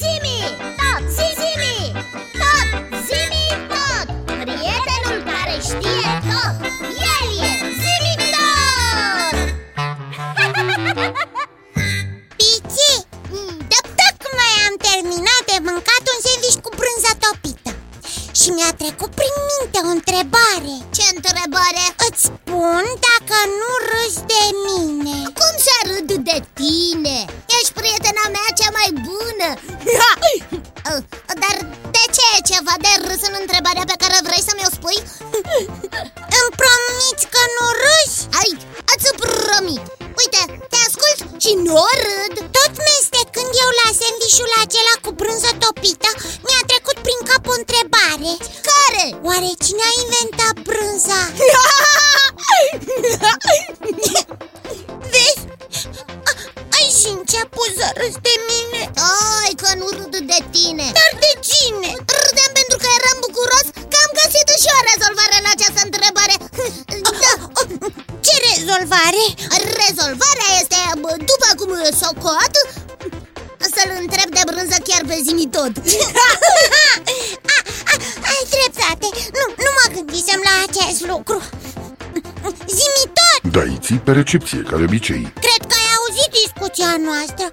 Zimi, tot, zimi, tot, zimi, tot. Prietenul care știe tot, el e zimi tot. Pici, de tocmai am terminat de mâncat un sandwich cu brânza topită. Și mi-a trecut prin minte o întrebare. Ce întrebare? Îți spun dacă nu râzi de mine. Cum să râd de tine? Dar de ce e ceva de râs în întrebarea pe care vrei să mi-o spui? Îmi promiți că nu râzi? Ai, ați promit Uite, te ascult și nu râd Tot mestecând eu la sandvișul acela cu brânză topită Mi-a trecut prin cap o întrebare Care? Oare cine a inventat brânza? râzi de mine? Ai, că nu râd de tine. Dar de cine? Râdeam pentru că eram bucuros că am găsit și o rezolvare la această întrebare. Da, Ce rezolvare? rezolvarea este, bă, după cum socot Să-l întreb de brânză chiar pe zimi tot. A, a, ai dreptate. Nu, nu mă gândisem la acest lucru. Zimi tot. Daiții pe recepție, ca de obicei. Cred că ai auzit discuția noastră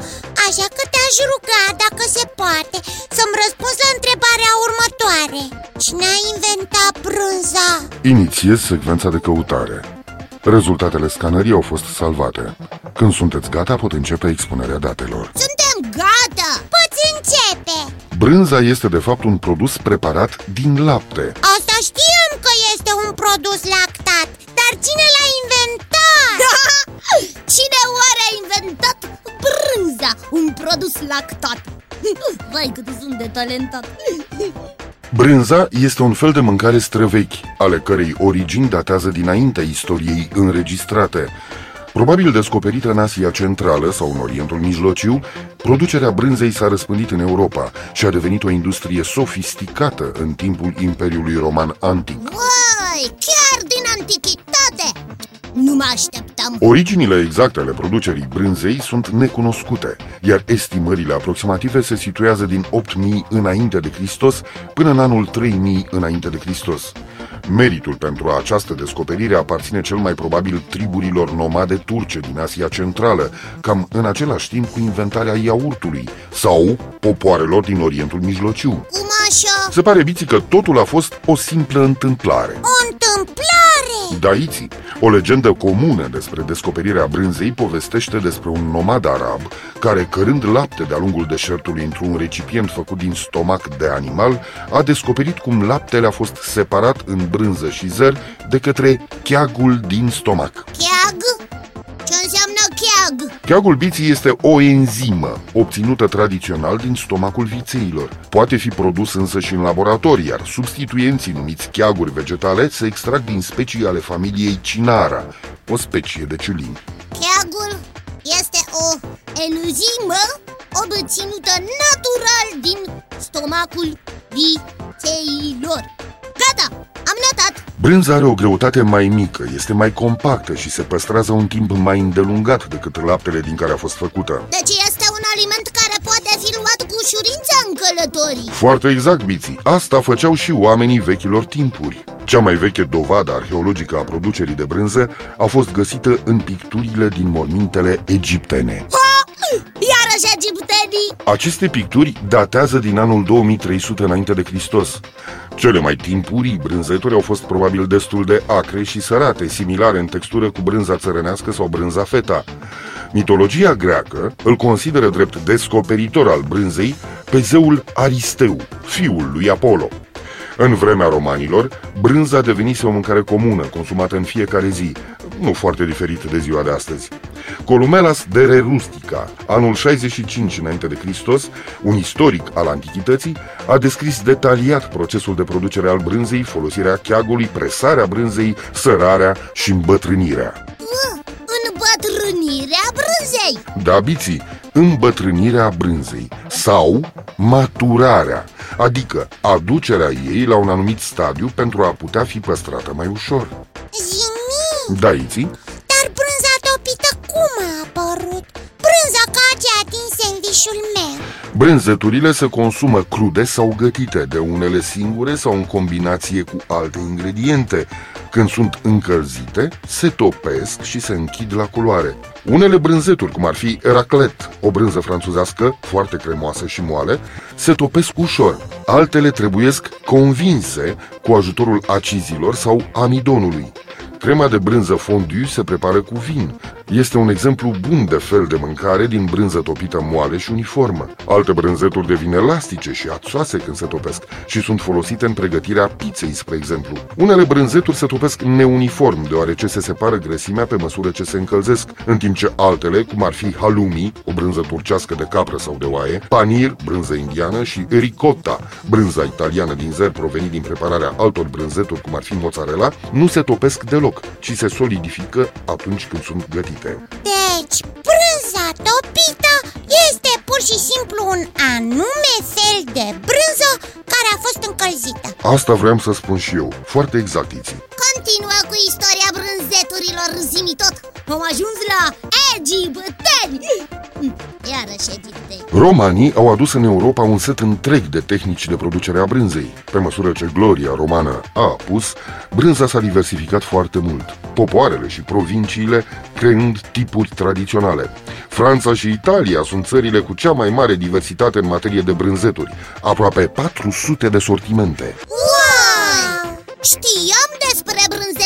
Așa că te-aș ruga, dacă se poate Să-mi răspunzi la întrebarea următoare. Cine a inventat brânza? Inițiez secvența de căutare. Rezultatele scanării au fost salvate. Când sunteți gata, pot începe expunerea datelor. Suntem gata! Poți începe! Brânza este de fapt un produs preparat din lapte produs lactat? Vai cât sunt de talentat Brânza este un fel de mâncare străvechi, ale cărei origini datează dinaintea istoriei înregistrate. Probabil descoperită în Asia Centrală sau în Orientul Mijlociu, producerea brânzei s-a răspândit în Europa și a devenit o industrie sofisticată în timpul Imperiului Roman Antic. Vai, chiar din antichitate Nu mă așteptam Originile exacte ale producerii brânzei sunt necunoscute, iar estimările aproximative se situează din 8000 înainte de Hristos până în anul 3000 înainte de Hristos. Meritul pentru această descoperire aparține cel mai probabil triburilor nomade turce din Asia Centrală, cam în același timp cu inventarea iaurtului, sau popoarelor din Orientul Mijlociu. Cum așa? Se pare biții că totul a fost o simplă întâmplare. O întâmplare? Daiții, o legendă comună despre descoperirea brânzei povestește despre un nomad arab care, cărând lapte de-a lungul deșertului într-un recipient făcut din stomac de animal, a descoperit cum laptele a fost separat în brânză și zăr de către cheagul din stomac. Cheag? Ce înseamnă cheag? Cheagul biții este o enzimă obținută tradițional din stomacul vițeilor. Poate fi produs însă și în laborator, iar substituenții numiți cheaguri vegetale se extrag din specii ale familiei Cinara, o specie de ciulini. Cheagul este o enzimă obținută natural din stomacul vițeilor Gata, am notat Brânza are o greutate mai mică, este mai compactă și se păstrează un timp mai îndelungat decât laptele din care a fost făcută. Deci este un aliment care poate fi luat cu ușurință în călătorii Foarte exact, biții. Asta făceau și oamenii vechilor timpuri. Cea mai veche dovadă arheologică a producerii de brânză a fost găsită în picturile din mormintele egiptene. Ha! Iarăși egiptenii Aceste picturi datează din anul 2300 înainte de Hristos. Cele mai timpurii brânzeturi au fost probabil destul de acre și sărate, similare în textură cu brânza țărănească sau brânza feta. Mitologia greacă îl consideră drept descoperitor al brânzei pe zeul Aristeu, fiul lui Apollo. În vremea romanilor, brânza devenise o mâncare comună, consumată în fiecare zi, nu foarte diferit de ziua de astăzi. Columelas de Rustica, anul 65 înainte de Hristos, un istoric al antichității, a descris detaliat procesul de producere al brânzei, folosirea cheagului, presarea brânzei, sărarea și îmbătrânirea. Uh, Îmbătrânirea brânzei Da, biții, îmbătrânirea brânzei sau maturarea, adică aducerea ei la un anumit stadiu pentru a putea fi păstrată mai ușor. Zimi, Da, iții? dar brânza topită cum a apărut? brânza ca aceea din sandvișul meu Brânzeturile se consumă crude sau gătite, de unele singure sau în combinație cu alte ingrediente. Când sunt încălzite, se topesc și se închid la culoare. Unele brânzeturi, cum ar fi raclet, o brânză franțuzească foarte cremoasă și moale, se topesc ușor. Altele trebuiesc convinse cu ajutorul acizilor sau amidonului. Crema de brânză fondue se prepară cu vin. Este un exemplu bun de fel de mâncare din brânză topită moale și uniformă. Alte brânzeturi devin elastice și ațoase când se topesc și sunt folosite în pregătirea pizzei, spre exemplu. Unele brânzeturi se topesc neuniform, deoarece se separă grăsimea pe măsură ce se încălzesc, în timp ce altele, cum ar fi halloumi, o brânză turcească de capră sau de oaie, panir, brânză indiană și ricotta, brânza italiană din zer provenit din prepararea altor brânzeturi, cum ar fi mozzarella, nu se topesc deloc deloc, ci se solidifică atunci când sunt gătite. Deci, brânza topită este pur și simplu un anume fel de brânză care a fost încălzită. Asta vreau să spun și eu, foarte exact, Iții. Continuă cu istoria brânzeturilor, zimi tot. Am ajuns la egipteni Iarăși egipteni Romanii au adus în Europa un set întreg de tehnici de producere a brânzei. Pe măsură ce gloria romană a apus, brânza s-a diversificat foarte mult, popoarele și provinciile creând tipuri tradiționale. Franța și Italia sunt țările cu cea mai mare diversitate în materie de brânzeturi, aproape 400 de sortimente. Wow! Știam despre brânzeturile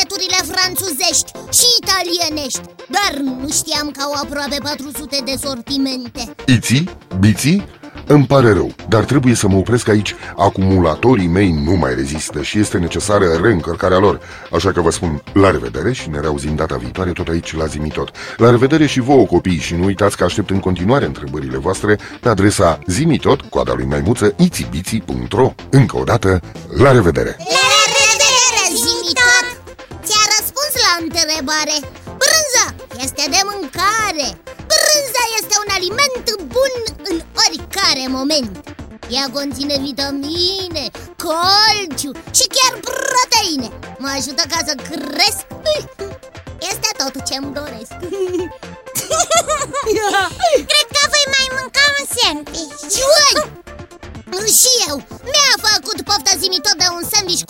franțuzești și italienești Dar nu știam că au aproape 400 de sortimente Iții? Biții? Îmi pare rău, dar trebuie să mă opresc aici. Acumulatorii mei nu mai rezistă și este necesară reîncărcarea lor. Așa că vă spun la revedere și ne reauzim data viitoare tot aici la Zimitot. La revedere și vouă copii și nu uitați că aștept în continuare întrebările voastre pe adresa zimitot, coada lui maimuță, itibiții.ro Încă o dată, la revedere! La întrebare. Brânza este de mâncare. Brânza este un aliment bun în oricare moment. Ea conține vitamine, calciu și chiar proteine. Mă ajută ca să cresc. Este tot ce-mi doresc. Cred că voi mai mânca un sandwich. Ui! Și eu! Mi-a făcut poftă zimi tot de un sandwich